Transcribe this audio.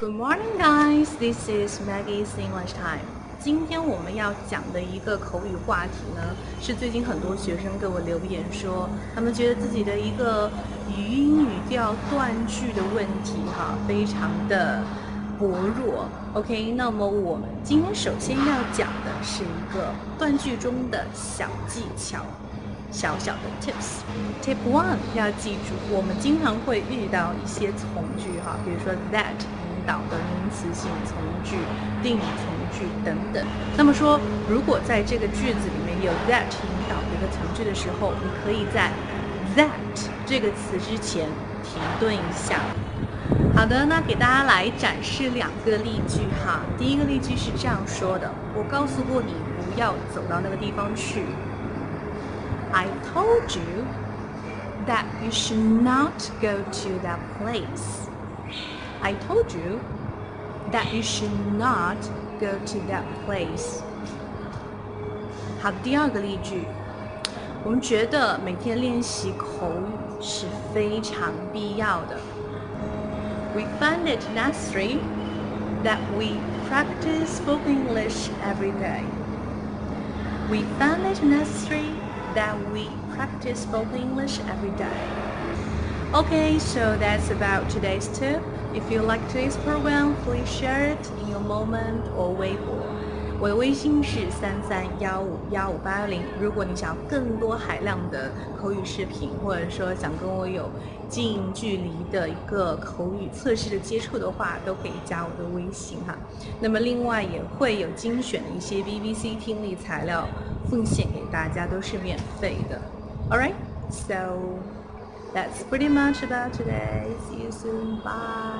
Good morning, guys. This is Maggie's English Time. 今天我们要讲的一个口语话题呢，是最近很多学生给我留言说，他们觉得自己的一个语音语调断句的问题，哈，非常的薄弱。OK，那么我们今天首先要讲的是一个断句中的小技巧。小小的 tips。Tip one 要记住，我们经常会遇到一些从句哈，比如说 that 导的名词性从句、定语从句等等。那么说，如果在这个句子里面有 that 引导的一个从句的时候，你可以在 that 这个词之前停顿一下。好的，那给大家来展示两个例句哈。第一个例句是这样说的：我告诉过你不要走到那个地方去。I told you that you should not go to that place. I told you that you should not go to that place. 好，第二个例句，我们觉得每天练习口语是非常必要的。We find it necessary that we practice spoken English every day. We find it necessary that we practice spoken English every day. Okay, so that's about today's tip. If you like today's program, please share it in your moment or Weibo. 我的微信是三三幺五幺五八零。如果你想要更多海量的口语视频，或者说想跟我有近距离的一个口语测试的接触的话，都可以加我的微信哈。那么另外也会有精选的一些 BBC 听力材料奉献给大家，都是免费的。All right, so that's pretty much about today. See you soon. Bye.